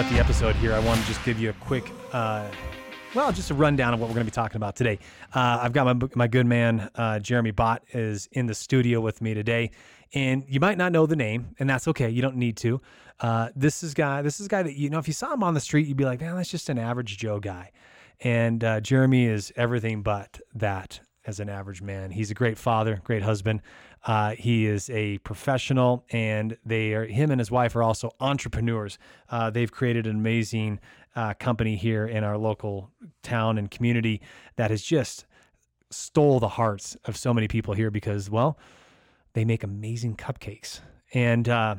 start the episode here, I want to just give you a quick, uh, well, just a rundown of what we're going to be talking about today. Uh, I've got my my good man uh, Jeremy Botts is in the studio with me today, and you might not know the name, and that's okay. You don't need to. Uh, this is guy. This is guy that you know. If you saw him on the street, you'd be like, man, that's just an average Joe guy. And uh, Jeremy is everything but that as an average man. He's a great father, great husband. Uh, he is a professional, and they are him and his wife are also entrepreneurs. Uh, they've created an amazing uh, company here in our local town and community that has just stole the hearts of so many people here because, well, they make amazing cupcakes. And uh,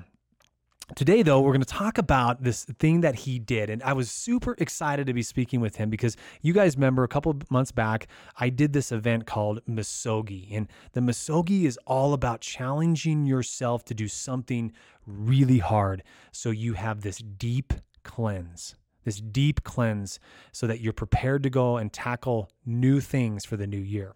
Today, though, we're going to talk about this thing that he did. And I was super excited to be speaking with him because you guys remember a couple months back, I did this event called Misogi. And the Misogi is all about challenging yourself to do something really hard so you have this deep cleanse. This deep cleanse so that you're prepared to go and tackle new things for the new year.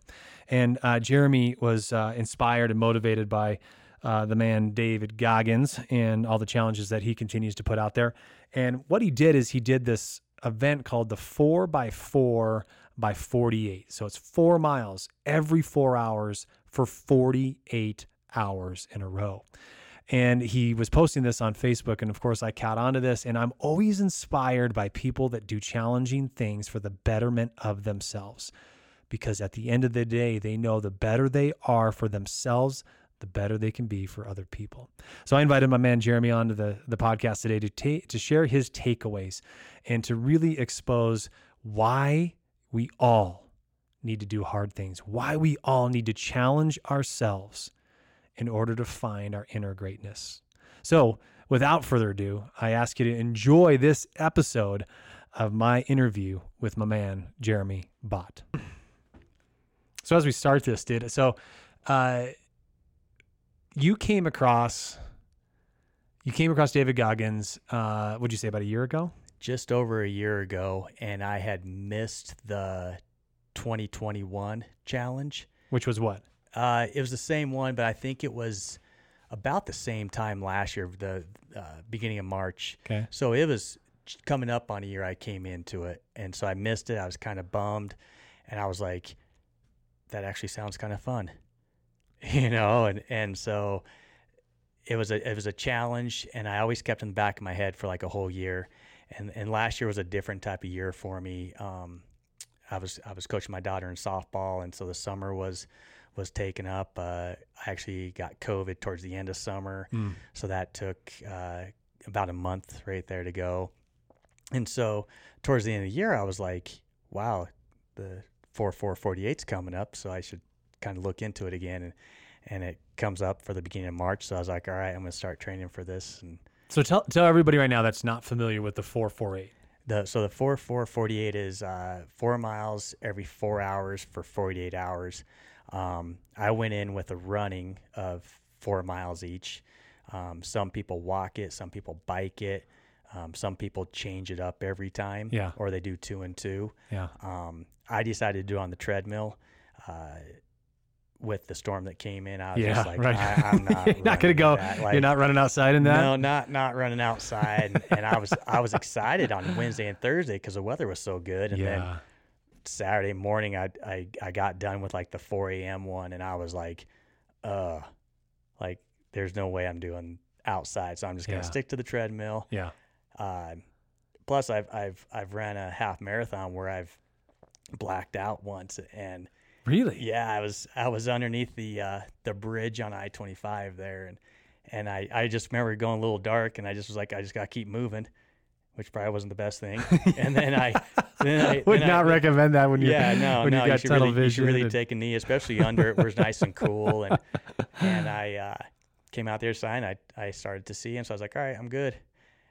And uh, Jeremy was uh, inspired and motivated by uh, the man David Goggins and all the challenges that he continues to put out there. And what he did is he did this event called the 4 by 4 by 48. So it's four miles every four hours for 48 hours in a row. And he was posting this on Facebook. And of course, I caught onto this. And I'm always inspired by people that do challenging things for the betterment of themselves. Because at the end of the day, they know the better they are for themselves, the better they can be for other people. So I invited my man Jeremy onto the, the podcast today to ta- to share his takeaways and to really expose why we all need to do hard things, why we all need to challenge ourselves in order to find our inner greatness. So, without further ado, I ask you to enjoy this episode of my interview with my man Jeremy Botts. So as we start this, dude, so uh, you came across you came across David Goggins. Uh, would you say about a year ago? Just over a year ago, and I had missed the 2021 challenge. Which was what? Uh, it was the same one, but I think it was about the same time last year, the uh, beginning of March. Okay. So it was coming up on a year I came into it, and so I missed it. I was kind of bummed, and I was like, "That actually sounds kind of fun." you know, and and so it was a it was a challenge, and I always kept in the back of my head for like a whole year, and and last year was a different type of year for me. Um, I was I was coaching my daughter in softball, and so the summer was was taken up. Uh, I actually got COVID towards the end of summer, mm. so that took uh, about a month right there to go. And so towards the end of the year, I was like, "Wow, the four four forty eight's coming up, so I should kind of look into it again, and and it comes up for the beginning of March. So I was like, all right, I'm going to start training for this. And so tell tell everybody right now that's not familiar with the four four eight. The so the four four forty eight is uh, four miles every four hours for forty eight hours. Um, I went in with a running of four miles each. Um, some people walk it, some people bike it. Um, some people change it up every time, yeah. or they do two and two. Yeah. Um, I decided to do on the treadmill. Uh, with the storm that came in, I was yeah, just like, right. I, am not, you're not gonna go. Like, you're not running outside in that. No, not not running outside. and, and I was I was excited on Wednesday and Thursday because the weather was so good. And yeah. then Saturday morning, I, I I got done with like the 4 a.m. one, and I was like, uh, like there's no way I'm doing outside, so I'm just gonna Yeah. stick to the treadmill. Yeah. Uh, plus, I've I've I've ran a half marathon where I've blacked out once, and Really? yeah, I was I was underneath the uh, the bridge on I twenty five there, and and I, I just remember going a little dark, and I just was like, I just got to keep moving, which probably wasn't the best thing. And then I then I Would then not I, recommend that when you yeah no when no you got should really, you should really and- take a knee, especially under it where it's nice and cool. And and I uh, came out there sign. I I started to see, and so I was like, all right, I'm good.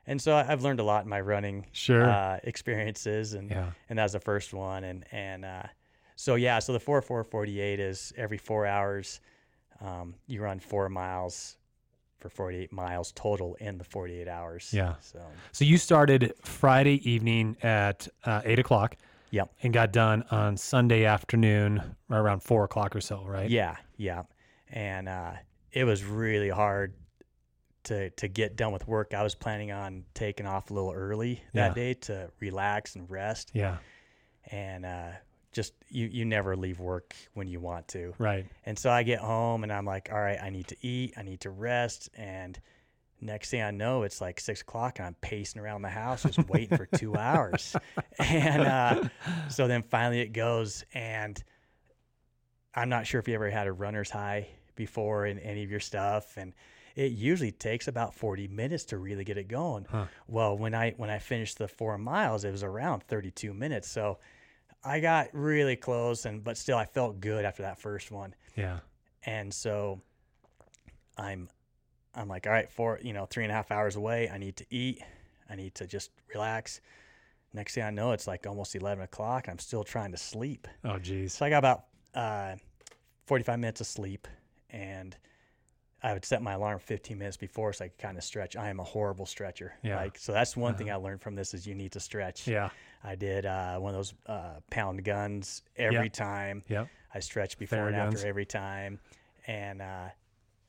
And so I've learned a lot in my running Sure. uh, experiences, and yeah. and that was the first one and and uh, so yeah so the 4448 is every four hours um, you run four miles for 48 miles total in the 48 hours Yeah. so So you started Friday evening at uh, eight o'clock. Yep. And got done on Sunday afternoon around four o'clock or so, right? yeah yeah and uh, it was really hard to to get done with work. I was planning on taking off a little early that Yeah. day to relax and rest, Yeah. and uh, just you you never leave work when you want to. Right. And so I get home and I'm like, all right, I need to eat, I need to rest. And next thing I know, it's like six o'clock and I'm pacing around the house just waiting for two hours. And uh, so then finally it goes. And I'm not sure if you ever had a runner's high before in any of your stuff. And it usually takes about 40 minutes to really get it going. Huh. Well, when I when I finished the four miles, it was around 32 minutes. So I got really close, and but still, I felt good after that first one. Yeah. And so I'm I'm like, all right, four, you know, three and a half hours away. I need to eat. I need to just relax. Next thing I know, it's like almost eleven o'clock. I'm still trying to sleep. Oh, geez. So I got about uh, 45 minutes of sleep, and I would set my alarm 15 minutes before so I could kind of stretch. I am a horrible stretcher. Yeah. Like so, that's one thing I learned from this is you need to stretch. Yeah. I did uh, one of those uh, pound guns every Yep. time. Yep. I stretch before Fair and guns. after every time, and uh,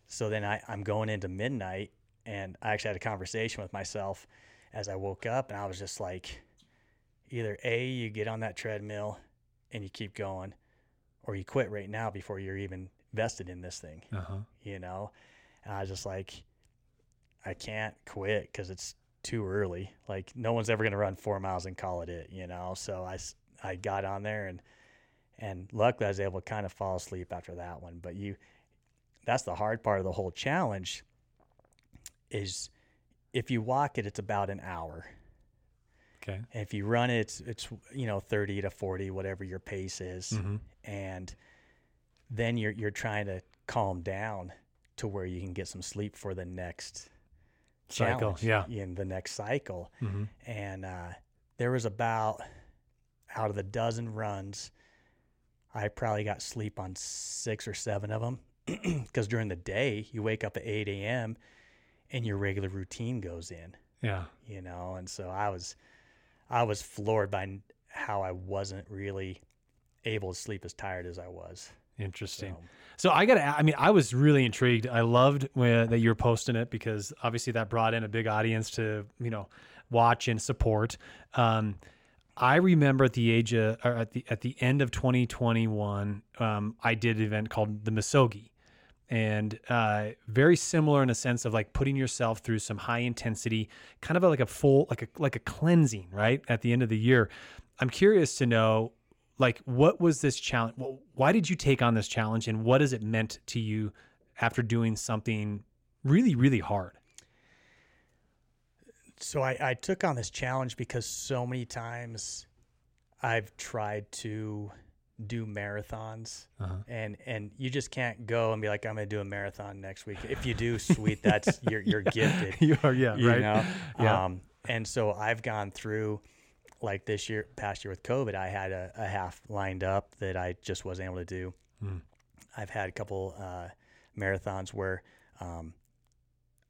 so then I, I'm going into midnight, and I actually had a conversation with myself as I woke up, and I was just like, either a you get on that treadmill and you keep going, or you quit right now before you're even vested in this thing, Uh huh. you know. And I was just like, I can't quit because it's too early. Like no one's ever gonna run four miles and call it it, you know. So I, I got on there and and luckily I was able to kind of fall asleep after that one. But you, that's the hard part of the whole challenge. Is if you walk it, it's about an hour. Okay. And if you run it, it's it's you know thirty to forty, whatever your pace is, Mhm. and then you're you're trying to calm down to where you can get some sleep for the next Cycle, yeah. in the next cycle. Mm-hmm. And uh, there was about out of the dozen runs, I probably got sleep on six or seven of them because during the day you wake up at eight a.m. and your regular routine goes in Yeah. you know and so i was i was floored by how i wasn't really able to sleep as tired as i was Interesting. so So I got to, I mean, I was really intrigued. I loved when, that you were posting it because obviously that brought in a big audience to, you know, watch and support. Um, I remember at the age of, or at the, at the end of 2021, um, I did an event called the Misogi and uh, very similar in a sense of like putting yourself through some high intensity, kind of like a full, like a, like a cleansing, right. At the end of the year, I'm curious to know like what was this challenge? Why did you take on this challenge and what has it meant to you after doing something really really hard? So I, I took on this challenge because so many times i've tried to do marathons uh-huh. and and you just can't go and be like i'm gonna do a marathon next week. If you do sweet that's you're, you're gifted you are yeah you right. know? Yeah. um and so i've gone through like this year past year with covid i had a, a half lined up that i just wasn't able to do Mm. i've had a couple uh marathons where um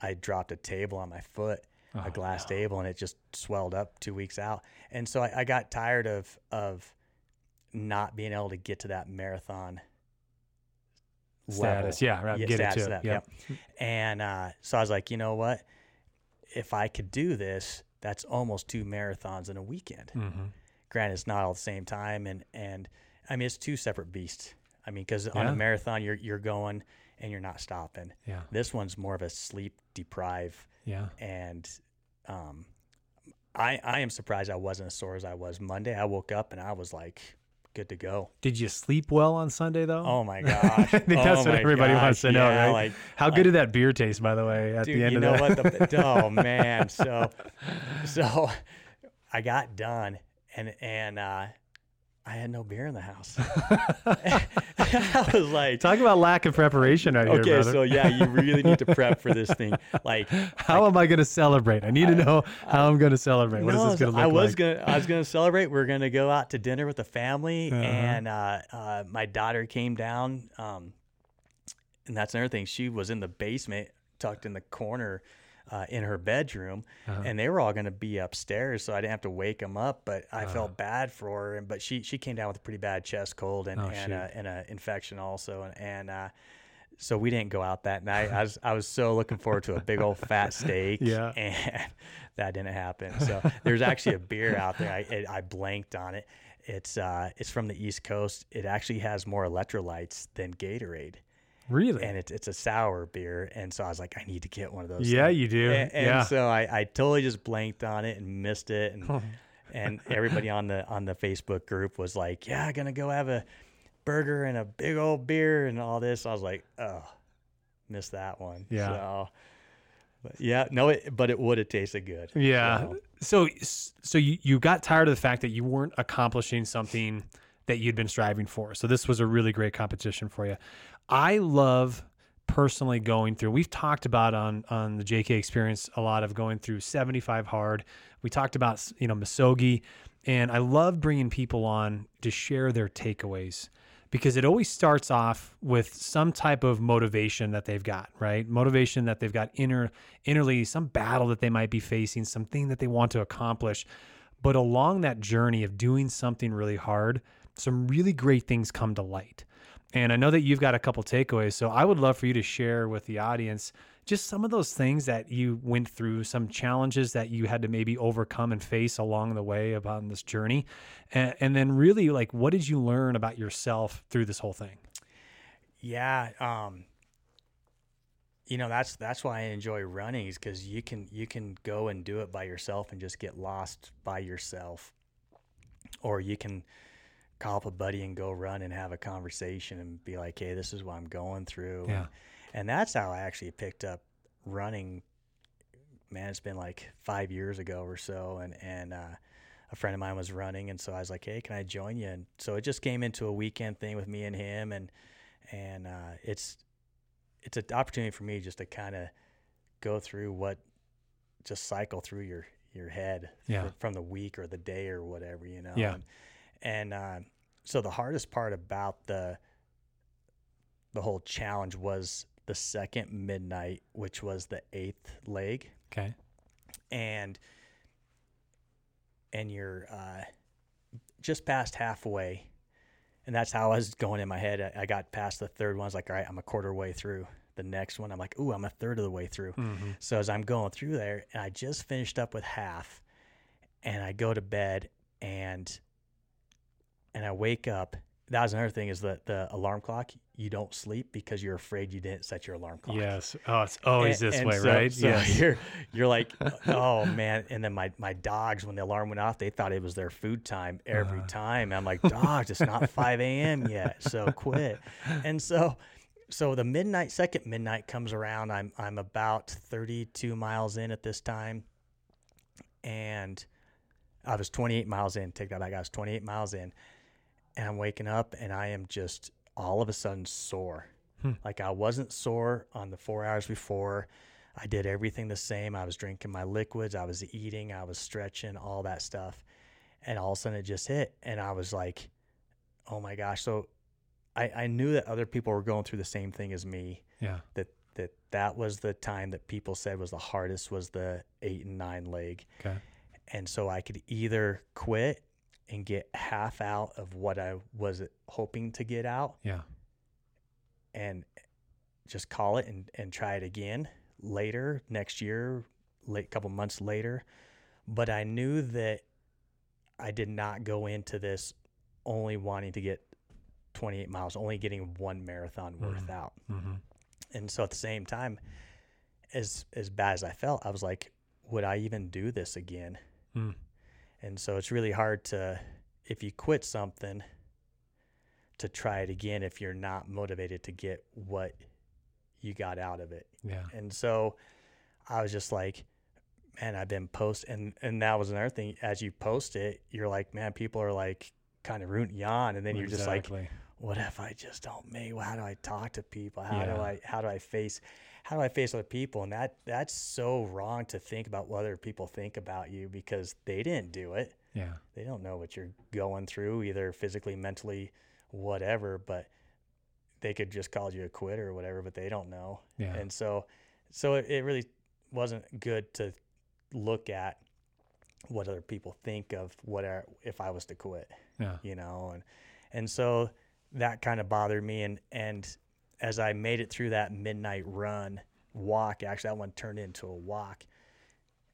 i dropped a table on my foot Oh, a glass no. table and it just swelled up two weeks out and so I, I got tired of of not being able to get to that marathon status level. yeah right Yeah, get it to it. that, yeah and uh, so I was like, you know what? If I could do this, that's almost two marathons in a weekend. mm-hmm. Granted, it's not all at the same time, and and I mean it's two separate beasts. I mean, because on a marathon you're you're going and you're not stopping. yeah This one's more of a sleep deprive, yeah and um, I I am surprised I wasn't as sore as I was Monday. I woke up and I was like good to go. did you sleep well on sunday though Oh my gosh! I think that's Oh what my everybody wants to know, yeah, right? Like, how good did that beer taste by the way at Dude, the end you of know that what? The, oh man, so so I got done, and and uh, I had no beer in the house. I was like, talk about lack of preparation right here okay, so yeah, you really need to prep for this thing. Like, how am i going to celebrate i need to know how i'm going to celebrate what no, is this going to look I was like gonna I was gonna celebrate. We are gonna go out to dinner with the family, Uh-huh. and uh, uh, my daughter came down. Um, and that's another thing. She was in the basement, tucked in the corner. Uh, in her bedroom, Uh-huh. and they were all going to be upstairs, so I didn't have to wake them up. But I Uh-huh. felt bad for her, and but she she came down with a pretty bad chest cold and Oh, and a, and a infection also, and and uh, so we didn't go out that night. I was I was so looking forward to a big old fat steak. Yeah. And that didn't happen. So there's actually a beer out there. I it, I blanked on it. It's uh it's from the East Coast. It actually has more electrolytes than Gatorade. Really? And it's it's a sour beer. And so I was like, I need to get one of those. yeah, things. you do. And, and yeah. so I, I totally just blanked on it and missed it. And oh. and everybody on the on the Facebook group was like, "Yeah, gonna go have a burger and a big old beer and all this." I was like, "Oh, missed that one." Yeah. So, but yeah, no, it, but it would have tasted good. Yeah. So, So so you, you got tired of the fact that you weren't accomplishing something that you'd been striving for. So this was a really great competition for you. I love personally going through. We've talked about on on the JK experience a lot of going through 75 hard. We talked about you know Misogi and I love bringing people on to share their takeaways because it always starts off with some type of motivation that they've got, right? Motivation that they've got inner innerly, some battle that they might be facing, something that they want to accomplish. But along that journey of doing something really hard, some really great things come to light. And I know that you've got a couple takeaways. So I would love for you to share with the audience just some of those things that you went through, some challenges that you had to maybe overcome and face along the way about this journey. And, and then really like what did you learn about yourself through this whole thing? yeah, um, you know that's that's why I enjoy running is because you can you can go and do it by yourself and just get lost by yourself, or you can call up a buddy and go run and have a conversation and be like, hey, this is what I'm going through. Yeah. And, and that's how I actually picked up running. Man, it's been like five years ago or so, and and uh, a friend of mine was running, and so I was like, "Hey, can I join you?" And so it just came into a weekend thing with me and him, and and uh, it's it's an opportunity for me just to kind of go through what just cycle through your your head Yeah. fr- from the week or the day or whatever, you know. Yeah. And, and uh, so the hardest part about the the whole challenge was the second midnight, which was the eighth leg, Okay. and and you're uh, just past halfway, and that's how I was going in my head. I, I got past the third one. I was like, all right, I'm a quarter way through. The next one, I'm like, ooh, I'm a third of the way through. Mm-hmm. So as I'm going through there, and I just finished up with half, and I go to bed, and and I wake up. That was another thing is that the alarm clock. You don't sleep because you're afraid you didn't set your alarm clock. Yes. Oh, it's always And- this and way, so- right? So yes. you're you're like, oh man. And then my my dogs, when the alarm went off, they thought it was their food time every Uh. time. I'm like, dogs, it's not 5 a.m. yet, so quit. And so so the midnight second midnight comes around. I'm I'm about 32 miles in at this time, and I was 28 miles in. Take that back. I was 28 miles in, and I'm waking up, and I am just all of a sudden sore. Hmm. Like I wasn't sore on the four hours before. I did everything the same. I was drinking my liquids. I was eating. I was stretching. All that stuff, and all of a sudden it just hit, and I was like, "Oh my gosh!" So I, I knew that other people were going through the same thing as me. yeah. That that that was the time that people said was the hardest was the eight and nine leg Okay. and so I could either quit and get half out of what I was hoping to get out Yeah. and just call it and, and try it again later next year, late couple months later. But I knew that I did not go into this only wanting to get 28 miles, only getting one marathon worth Mhm. out. Mm-hmm. And so at the same time, as as bad as I felt, I was like, would I even do this again? Mm. And so it's really hard to, if you quit something, to try it again if you're not motivated to get what you got out of it. Yeah. And so I was just like, man, I've been post and and that was another thing. As you post it, you're like, man, people are like kind of rooting you on, and then you're just like. What if I just don't make? Well, how do I talk to people? How Yeah. do I how do I face how do I face other people? And that that's so wrong to think about what other people think about you because they didn't do it. yeah. They don't know what you're going through, either physically, mentally, whatever. But they could just call you a quitter or whatever, but they don't know. Yeah. And so, so it, it really wasn't good to look at what other people think of what are, if I was to quit yeah. you know and and so that kind of bothered me and and as I made it through that midnight run walk, actually that one turned into a walk.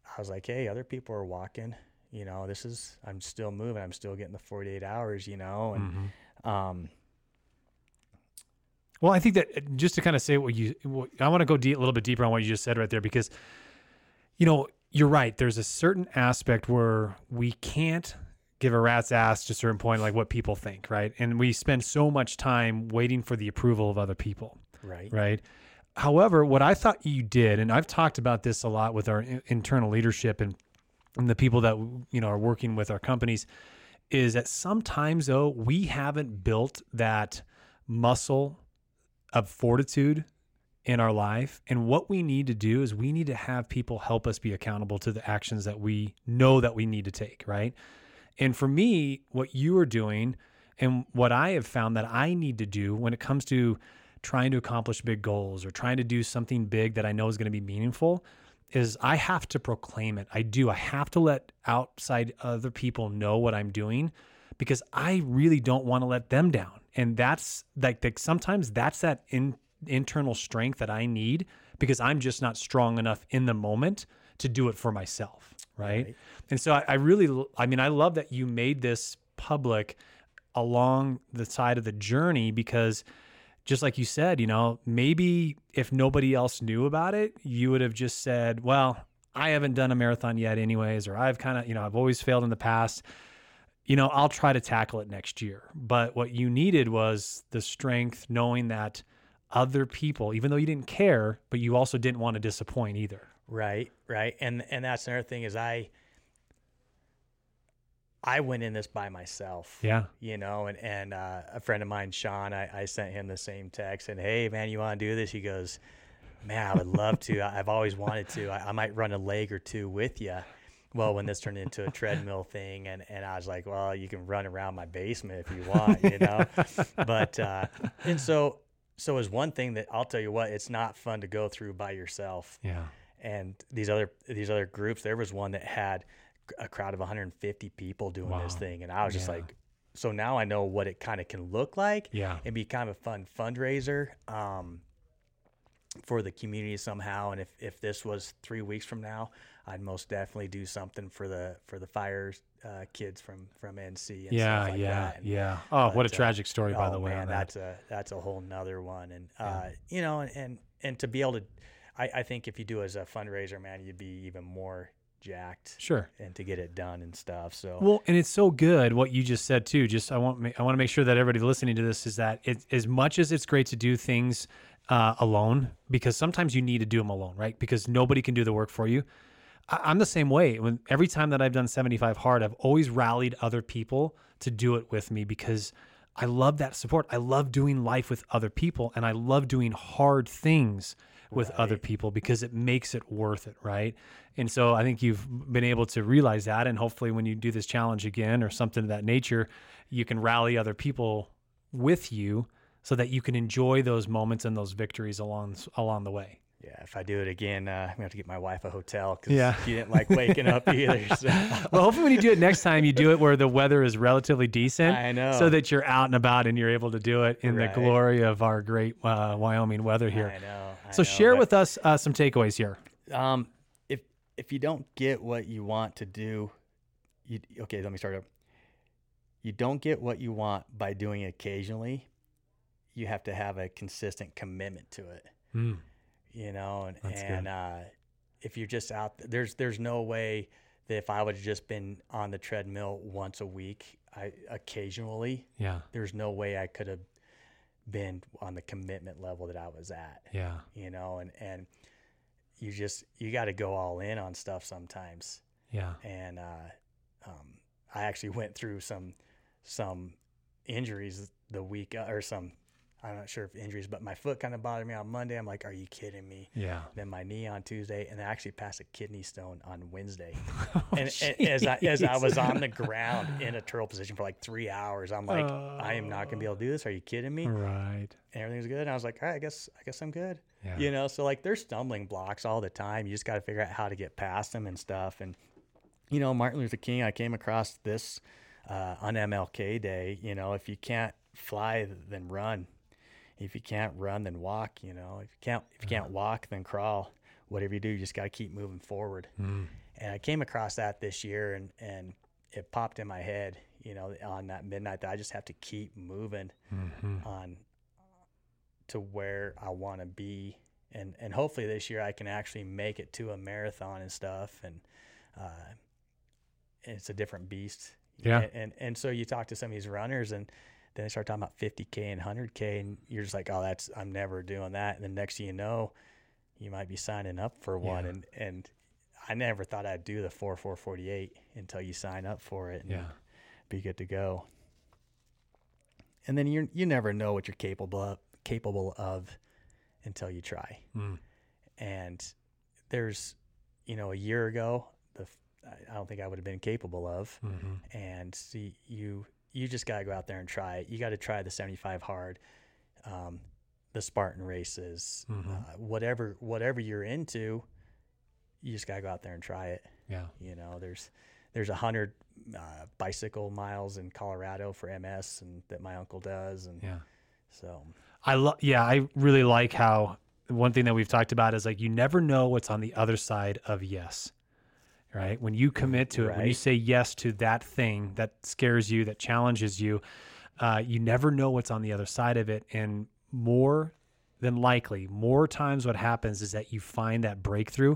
I was like, hey, other people are walking. You know, this is I'm still moving. I'm still getting the 48 hours. You know, and Mm-hmm. um, Well, I think that just to kind of say what you, what, I want to go deep, a little bit deeper on what you just said right there because, you know, you're right. There's a certain aspect where we can't give a rat's ass to a certain point, like what people think, right? And we spend so much time waiting for the approval of other people, right, right? However, what I thought you did, and I've talked about this a lot with our internal leadership and, and the people that you know are working with our companies, is that sometimes though we haven't built that muscle of fortitude in our life. And what we need to do is we need to have people help us be accountable to the actions that we know that we need to take, right? And for me, what you are doing and what I have found that I need to do when it comes to trying to accomplish big goals or trying to do something big that I know is going to be meaningful is I have to proclaim it. I do. I have to let outside other people know what I'm doing because I really don't want to let them down. And that's like, sometimes that's that in, internal strength that I need because I'm just not strong enough in the moment to do it for myself. Right. Right. And so I, I really, I mean, I love that you made this public along the side of the journey because just like you said, you know, maybe if nobody else knew about it, you would have just said, well, I haven't done a marathon yet, anyways, or I've kind of, you know, I've always failed in the past. You know, I'll try to tackle it next year. But what you needed was the strength knowing that other people, even though you didn't care, but you also didn't want to disappoint either. Right, right. And and that's another thing is I I went in this by myself. Yeah. you know, and and uh, a friend of mine, Sean, I, I sent him the same text and hey, man, you want to do this? He goes, man, I would love to. I've always wanted to. I, I might run a leg or two with you. Well, when this turned into a treadmill thing, and, and I was like, well, you can run around my basement if you want, you know. but uh, and so so is one thing that I'll tell you what, it's not fun to go through by yourself Yeah. And these other these other groups there was one that had a crowd of 150 people doing this thing and i was just Yeah. like so now i know what it kind of can look like Yeah. and be kind of a fun fundraiser um, for the community somehow and if, if this was three weeks from now i'd most definitely do something for the for the fire uh, kids from from nc and Yeah. stuff like yeah. that. And, yeah. Oh, what a uh, tragic story, by oh, the way. man, that. that's a that's a whole nother one, and uh, you know, and, and and to be able to, I, I think if you do as a fundraiser, man, you'd be even more jacked Sure. and to get it done and stuff. So Well, and it's so good what you just said too. Just I want I want to make sure that everybody listening to this is that it, as much as it's great to do things uh, alone, because sometimes you need to do them alone, right? Because nobody can do the work for you. I, I'm the same way. When every time that I've done 75 hard, I've always rallied other people to do it with me because I love that support. I love doing life with other people, and I love doing hard things with other people because it makes it worth it, right? And so I think you've been able to realize that, and hopefully, when you do this challenge again or something of that nature, you can rally other people with you so that you can enjoy those moments and those victories along along the way. Yeah, if I do it again, uh, I'm gonna have to get my wife a hotel because Yeah. she didn't like waking up either. So. Well, hopefully, when you do it next time, you do it where the weather is relatively decent, I know. so that you're out and about and you're able to do it in Right. the glory of our great uh, Wyoming weather here. I know. I So know, share with us uh, some takeaways here. Um, if if you don't get what you want to do, you okay. Let me start up. You don't get what you want by doing it occasionally. You have to have a consistent commitment to it. Mm, You know, and That's and uh, if you're just out, there's there's no way that if I would have just been on the treadmill once a week, I occasionally, yeah, there's no way I could have been on the commitment level that I was at yeah, you know, and and you just you got to go all in on stuff sometimes. yeah. And uh, um, I actually went through some some injuries the week uh, or some I'm not sure if injuries, but my foot kind of bothered me on Monday. I'm like, are you kidding me? Yeah. Then my knee on Tuesday, and I actually passed a kidney stone on Wednesday. Oh, and, and as I as I was on the ground in a turtle position for like three hours, I'm like, I am not gonna be able to do this. Are you kidding me? right. And everything's good. And I was like, all right, I guess I guess I'm good. Yeah. You know, so like there's stumbling blocks all the time. You just got to figure out how to get past them and stuff. And you know, Martin Luther King, I came across this uh, on MLK Day. You know, if you can't fly, then run. If you can't run, then walk. You know, if you can't if you can't walk, then crawl. Whatever you do, you just got to keep moving forward. Mm. And I came across that this year, and and it popped in my head. You know, on that midnight, that I just have to keep moving Mhm. on to where I want to be, and and hopefully this year I can actually make it to a marathon and stuff, and uh, it's a different beast. Yeah. And, and and so you talk to some of these runners, and then they start talking about 50k and 100k, and you're just like, oh, that's I'm never doing that. And the next thing you know, you might be signing up for one, Yeah. and and I never thought I'd do the four four forty eight until you sign up for it. And Yeah. be good to go. And then you you never know what you're capable of, capable of until you try. Mm. And there's, you know, a year ago, the I- don't think I would have been capable of. Mhm. And see, you you just gotta go out there and try it. You got to try the 75 hard, um, the Spartan races, Mhm. uh, whatever whatever you're into. You just gotta go out there and try it. Yeah. You know, there's there's a hundred uh, bicycle miles in Colorado for MS, and that my uncle does, and Yeah. so I love, yeah, I really like how one thing that we've talked about is like you never know what's on the other side of yes, right? When you commit to it, when you say yes to that thing that scares you, that challenges you, uh, you never know what's on the other side of it. And more than likely, more times what happens is that you find that breakthrough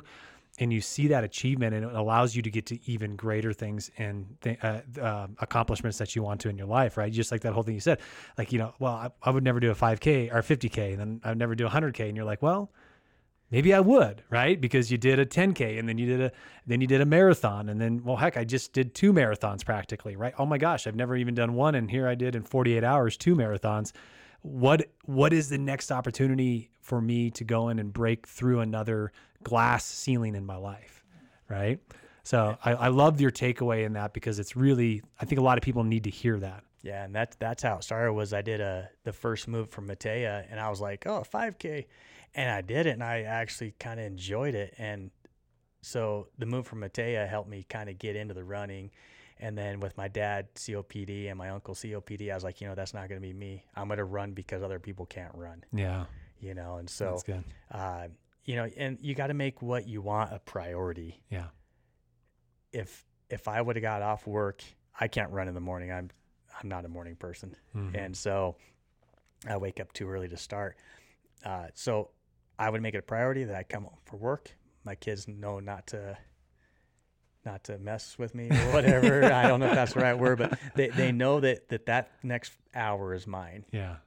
and you see that achievement and it allows you to get to even greater things and th- uh, uh, accomplishments that you want to in your life right just like that whole thing you said like you know well I, I would never do a 5k or 50k and then i'd never do a 100k and you're like well maybe i would right? Because you did a 10k and then you did a then you did a marathon and then well heck i just did two marathons practically right? Oh my gosh i've never even done one and here i did in 48 hours two marathons. What what is the next opportunity for me to go in and break through another glass ceiling in my life right? So I, I love your takeaway in that because it's really i think a lot of people need to hear that. Yeah, and that's that's how it started. Was I did a the first move from Matea, and I was like, oh, 5K, and I did it, and I actually kind of enjoyed it, and so the move from Matea helped me kind of get into the running. And then with my dad COPD and my uncle COPD, I was like, you know, that's not going to be me. I'm going to run because other people can't run, yeah you know. And so uh, you know, and you got to make what you want a priority. yeah If if I would have got off work, I can't run in the morning. I'm I'm not a morning person, Mhm. and so I wake up too early to start. Uh, so I would make it a priority that I come home for work. My kids know not to not to mess with me or whatever. I don't know if that's the right word, but they, they know that, that that next hour is mine. yeah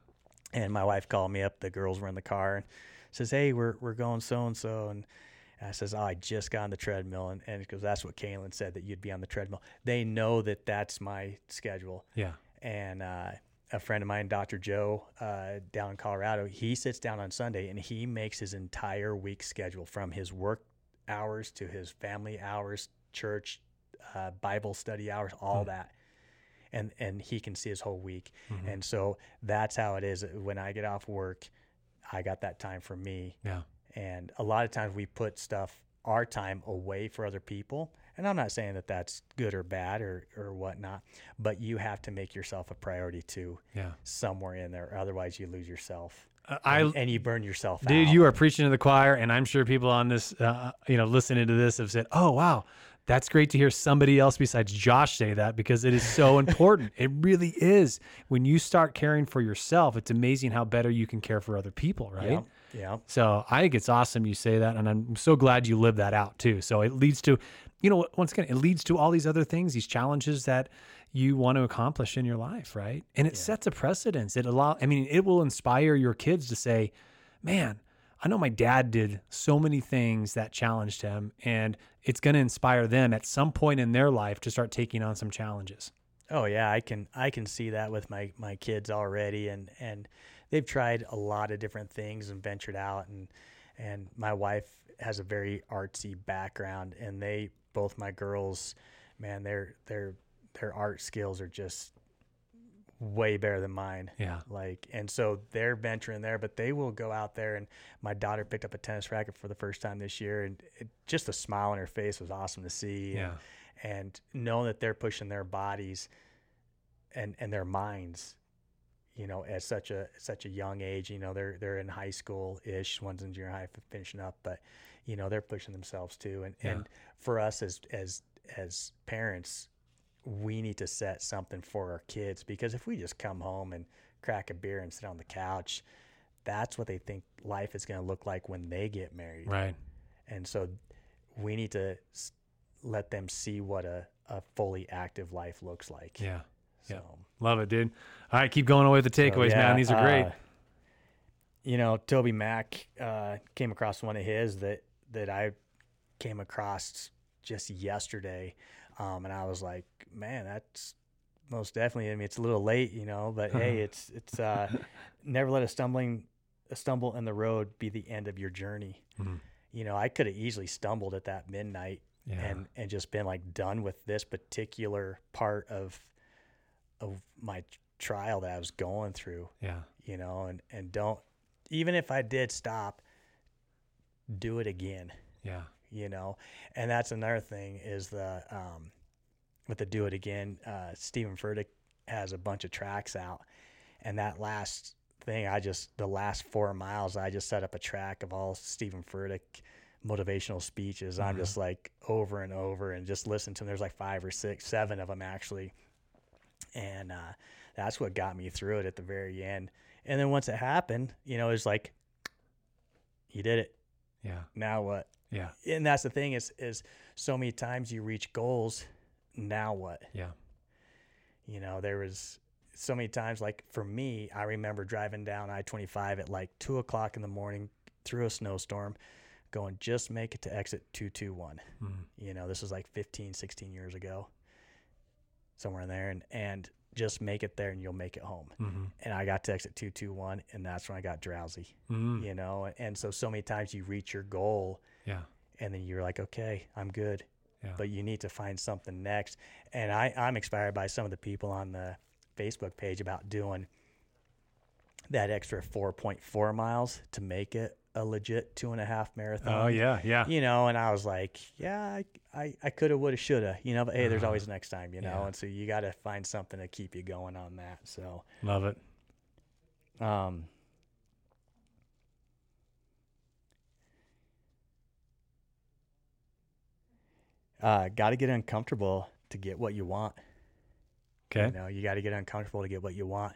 And my wife called me up. The girls were in the car and says, "Hey, we're we're going so and so." And I says, "Oh, I just got on the treadmill." And and because that's what Kaylin said that you'd be on the treadmill. They know that that's my schedule. yeah And uh, a friend of mine, Dr. Joe, uh, down in Colorado, he sits down on Sunday and he makes his entire week schedule from his work hours to his family hours, church, uh, Bible study hours, all that. And and he can see his whole week. Mhm. And so that's how it is. When I get off work, I got that time for me. yeah And a lot of times we put stuff, our time away for other people. And I'm not saying that that's good or bad or, or whatnot, but you have to make yourself a priority too, yeah somewhere in there. Otherwise, you lose yourself Uh, i and, and you burn yourself Dude, out. you are preaching to the choir, and I'm sure people on this, uh, you know, listening to this have said, "Oh, wow, that's great to hear somebody else besides Josh say that because it is so important. it really is. When you start caring for yourself, it's amazing how better you can care for other people, right? Yeah. Yeah. So I think it's awesome you say that, and I'm so glad you live that out too. So it leads to, you know, once again, it leads to all these other things, these challenges that you want to accomplish in your life, right? And it sets a precedence. It allow, I mean, it will inspire your kids to say, "Man, I know my dad did so many things that challenged him, and it's going to inspire them at some point in their life to start taking on some challenges." Oh yeah, I can I can see that with my my kids already, and and they've tried a lot of different things and ventured out, and and my wife has a very artsy background, and they both my girls, man, their their their art skills are just way better than mine. Yeah. Like, and so they're venturing there, but they will go out there. And my daughter picked up a tennis racket for the first time this year, and it, just the smile on her face was awesome to see. Yeah. And, and knowing that they're pushing their bodies and and their minds, you know, at such a such a young age. You know, they're they're in high school ish. One's in junior high finishing up, but you know they're pushing themselves too. And Yeah. and for us as as as parents, we need to set something for our kids because if we just come home and crack a beer and sit on the couch, that's what they think life is going to look like when they get married. Right. And so we need to let them see what a, a fully active life looks like. Yeah. So, yeah. Love it, dude. All right, keep going away with the so, takeaways, yeah, man. These are great. uh, you know, TobyMac uh, came across one of his that that I came across just yesterday, um, and I was like, man, that's most definitely. I mean, it's a little late, you know, but hey, it's it's uh, never let a stumbling a stumble in the road be the end of your journey. Mhm. You know, I could have easily stumbled at that midnight Yeah. and and just been like done with this particular part of of my trial that I was going through yeah. you know, and, and don't, even if I did stop, do it again, Yeah. you know, and that's another thing is the, um, with the do it again, uh, Steven Furtick has a bunch of tracks out and that last thing, I just, the last four miles, I just set up a track of all Steven Furtick motivational speeches. I'm Mhm. just like over and over and just listen to them. There's like five or six, seven of them actually. And, uh, that's what got me through it at the very end. And then once it happened, you know, it's like, you did it. Yeah. Now what? Yeah. And that's the thing is, is so many times you reach goals. Now what? Yeah. You know, there was so many times, like for me, I remember driving down I 25 at like two o'clock in the morning through a snowstorm, going, just make it to exit 221. Mhm. You know, this was like 15, 16 years ago, somewhere in there. And, and just make it there and you'll make it home. Mhm. And I got to exit 221, and that's when I got drowsy, Mhm. you know? And so, so many times you reach your goal Yeah. and then you're like, okay, I'm good. Yeah. But you need to find something next. And I, I'm inspired by some of the people on the Facebook page about doing that extra 4.4 miles to make it a legit two and a half marathon. Oh yeah. Yeah. You know, and I was like, yeah, I, I, I coulda, woulda, shoulda, you know, but hey, there's Uh-huh. always next time, you know, Yeah. and so you got to find something to keep you going on that. So, Love it. um, uh, got to get uncomfortable to get what you want. Okay. You know, you got to get uncomfortable to get what you want.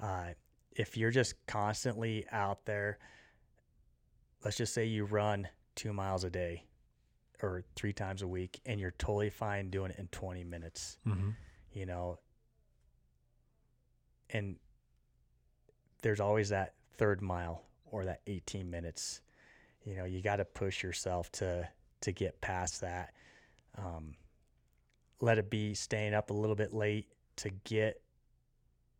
Uh, if you're just constantly out there, let's just say you run two miles a day or three times a week, and you're totally fine doing it in 20 minutes. Mm-hmm. You know, and there's always that third mile or that 18 minutes. You know, you got to push yourself to to get past that. Um, let it be staying up a little bit late to get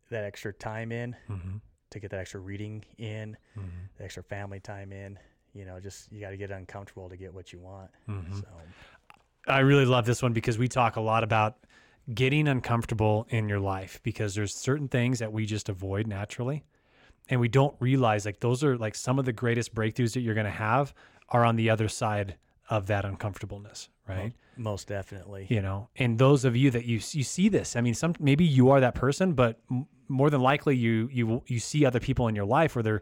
that extra time in, Mm-hmm. to get that extra reading in, Mm-hmm. the extra family time in. You know, just you got to get uncomfortable to get what you want. Mm-hmm. So I really love this one because we talk a lot about getting uncomfortable in your life because there's certain things that we just avoid naturally. And we don't realize like those are like some of the greatest breakthroughs that you're going to have are on the other side of that uncomfortableness, right? most definitely. You know, and those of you that you you see this, I mean, some maybe you are that person, but m- more than likely you you you see other people in your life where they're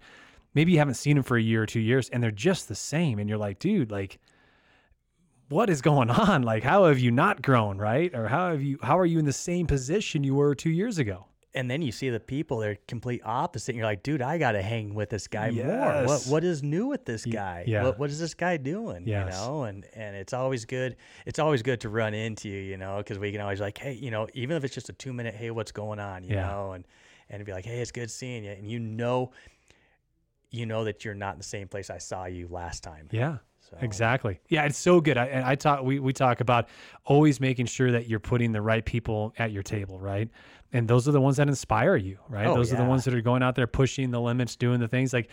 maybe you haven't seen them for a year or two years and they're just the same, and you're like, dude, like what is going on? Like, how have you not grown, right? Or how have you? How are you in the same position you were two years ago? and then you see the people they're complete opposite and you're like dude i gotta hang with this guy more what what is new with this guy yeah. what, what is this guy doing Yes. you know and and it's always good it's always good to run into you you know because we can always like hey you know even if it's just a two minute hey what's going on you Yeah. know and and be like hey it's good seeing you and you know you know that you're not in the same place i saw you last time Yeah. so Exactly. Yeah, it's so good. I, and I talk. We we talk about always making sure that you're putting the right people at your table, right? And those are the ones that inspire you, right? Oh, those are the ones that are going out there pushing the limits, doing the things like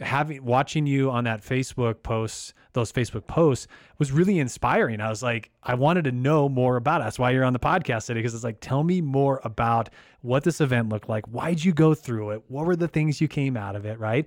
having watching you on that Facebook posts, those Facebook posts was really inspiring. I was like, I wanted to know more about it. That's why you're on the podcast today because it's like, tell me more about what this event looked like. Why'd you go through it? What were the things you came out of it, right?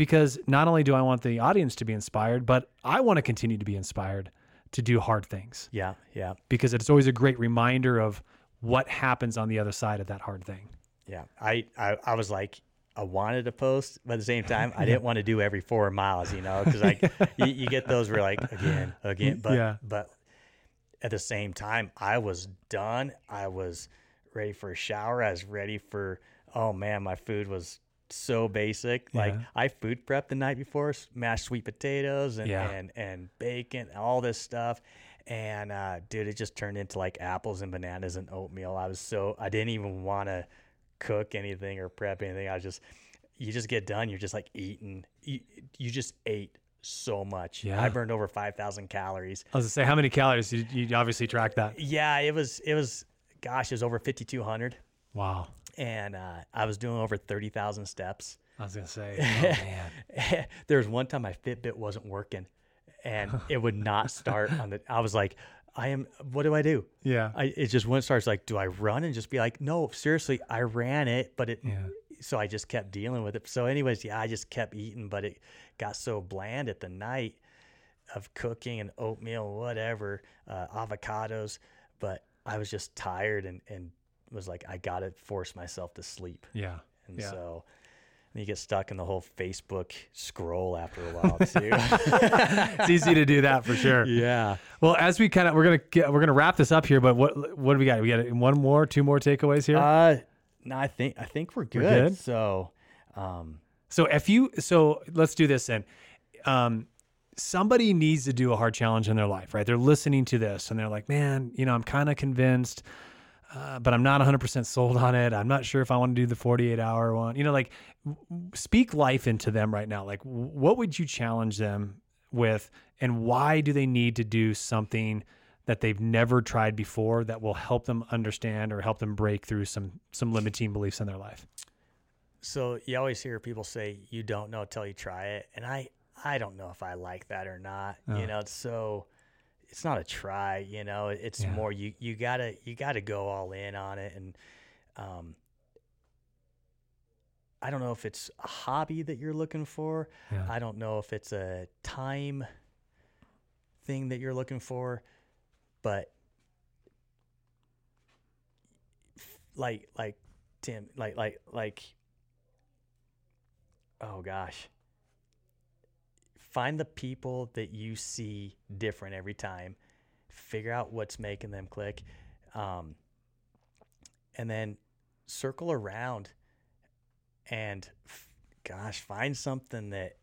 Because not only do I want the audience to be inspired, but I want to continue to be inspired to do hard things yeah yeah because it's always a great reminder of what happens on the other side of that hard thing. Yeah, I, I, I was like, I wanted to post, but at the same time, I didn't want to do every four miles, you know, because like you, you get those where like again, again, but Yeah. but at the same time, I was done. I was ready for a shower. I was ready for oh man, my food was so basic. Like Yeah. I food prepped the night before, mashed sweet potatoes and Yeah. and and bacon, all this stuff. And uh, dude, it just turned into like apples and bananas and oatmeal. I was so I didn't even want to cook anything or prep anything. I was just you just get done. You're just like eating. You, you just ate so much. Yeah. I burned over five thousand calories. I was gonna say, how many calories? You, you obviously track that. Yeah, it was it was gosh, it was over fifty two hundred, Wow. And uh, I was doing over thirty thousand steps. I was gonna say, oh man. there was one time my Fitbit wasn't working, and it would not start on the. I was like, I am. What do I do? Yeah. I it just wouldn't start. It's like, do I run and just be like, no, seriously, I ran it, but it. Yeah. So I just kept dealing with it. So, anyways, yeah, I just kept eating, but it got so bland at the night of cooking and oatmeal, whatever, uh, avocados. But I was just tired and and was like, I gotta force myself to sleep. Yeah. And Yeah. so you get stuck in the whole Facebook scroll after a while too. it's easy to do that for sure. yeah. Well, as we kind of we're gonna get, we're gonna wrap this up here, but what what do we got? We got one more, two more takeaways here. Uh, no, I think I think we're good. good? So, um, So if you so let's do this then. Um, somebody needs to do a hard challenge in their life, right? They're listening to this and they're like, man, you know, I'm kind of convinced, uh, but I'm not 100% sold on it. I'm not sure if I want to do the 48 hour one. You know, like w- speak life into them right now. Like, w- what would you challenge them with, and why do they need to do something? That they've never tried before that will help them understand or help them break through some some limiting beliefs in their life. so you always hear people say you don't know till you try it, and I I don't know if I like that or not. Oh. You know, it's so it's not a try. You know, it's Yeah. more you you gotta you gotta go all in on it, and um, I don't know if it's a hobby that you're looking for. Yeah. I don't know if it's a time thing that you're looking for, but like like Tim, like like like oh gosh. Find the people that you see different every time. Figure out what's making them click. Um, and then circle around and f- gosh, find something that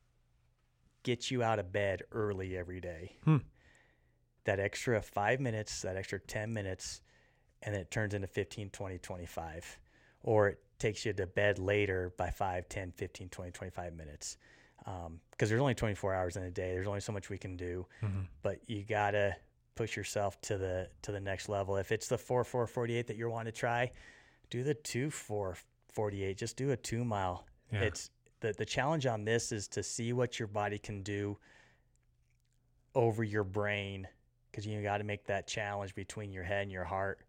gets you out of bed early every day. Hmm. That extra five minutes, that extra 10 minutes, and then it turns into 15, 20, 25. Or it takes you to bed later by 5, 10, 15, 20, 25 minutes. Because there's only 24 hours in a day. There's only so much we can do Mhm. but you gotta push yourself to the to the next level. If it's the four four forty eight that you're wanting to try, do the two four forty eight. Just do a two mile. Yeah. It's the the challenge on this is to see what your body can do over your brain because you got to make that challenge between your head and your heart.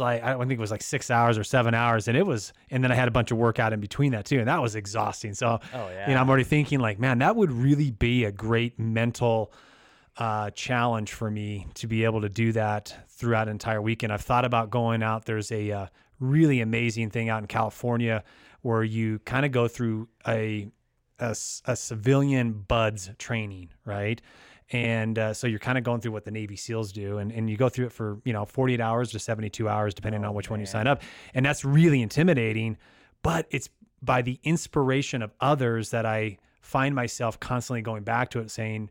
Like I don't think it was like six hours or seven hours, and it was, and then I had a bunch of workout in between that too, and that was exhausting. So, Oh yeah. you know, I'm already thinking like, man, that would really be a great mental uh, challenge for me to be able to do that throughout an entire weekend. I've thought about going out. There's a uh, really amazing thing out in California where you kind of go through a a civilian BUD/S training, right? And uh, so you're kind of going through what the Navy SEALs do, and, and you go through it for you know 48 hours to 72 hours, depending Oh, on which one you sign up, and that's really intimidating. But it's by the inspiration of others that I find myself constantly going back to it, saying,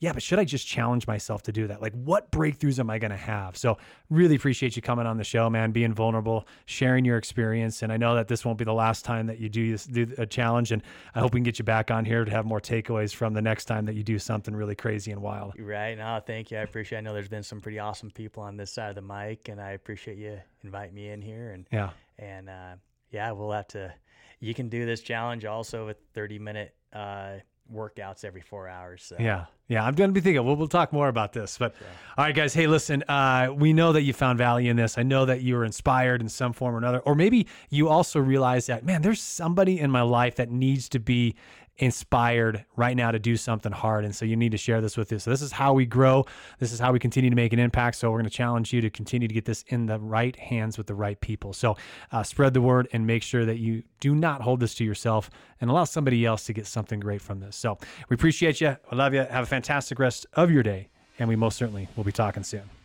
"Yeah, but should I just challenge myself to do that? Like, what breakthroughs am I going to have?" So, really appreciate you coming on the show, man, being vulnerable, sharing your experience, and I know that this won't be the last time that you do this, do a challenge, and I hope we can get you back on here to have more takeaways from the next time that you do something really crazy and wild. Right. No, thank you. I appreciate. I know there's been some pretty awesome people on this side of the mic, and I appreciate you inviting me in here. And Yeah. and uh, yeah, we'll have to. You can do this challenge also with 30 minute uh, workouts every four hours. So. Yeah. Yeah, I'm going to be thinking. We'll, we'll talk more about this. But all right, guys. Hey, listen. Uh, we know that you found value in this. I know that you were inspired in some form or another, or maybe you also realize that man, there's somebody in my life that needs to be inspired right now to do something hard. And so you need to share this with us. So this is how we grow. This is how we continue to make an impact. So we're going to challenge you to continue to get this in the right hands with the right people. So uh, spread the word and make sure that you do not hold this to yourself and allow somebody else to get something great from this. So we appreciate you. I love you. Have a fantastic rest of your day. And we most certainly will be talking soon.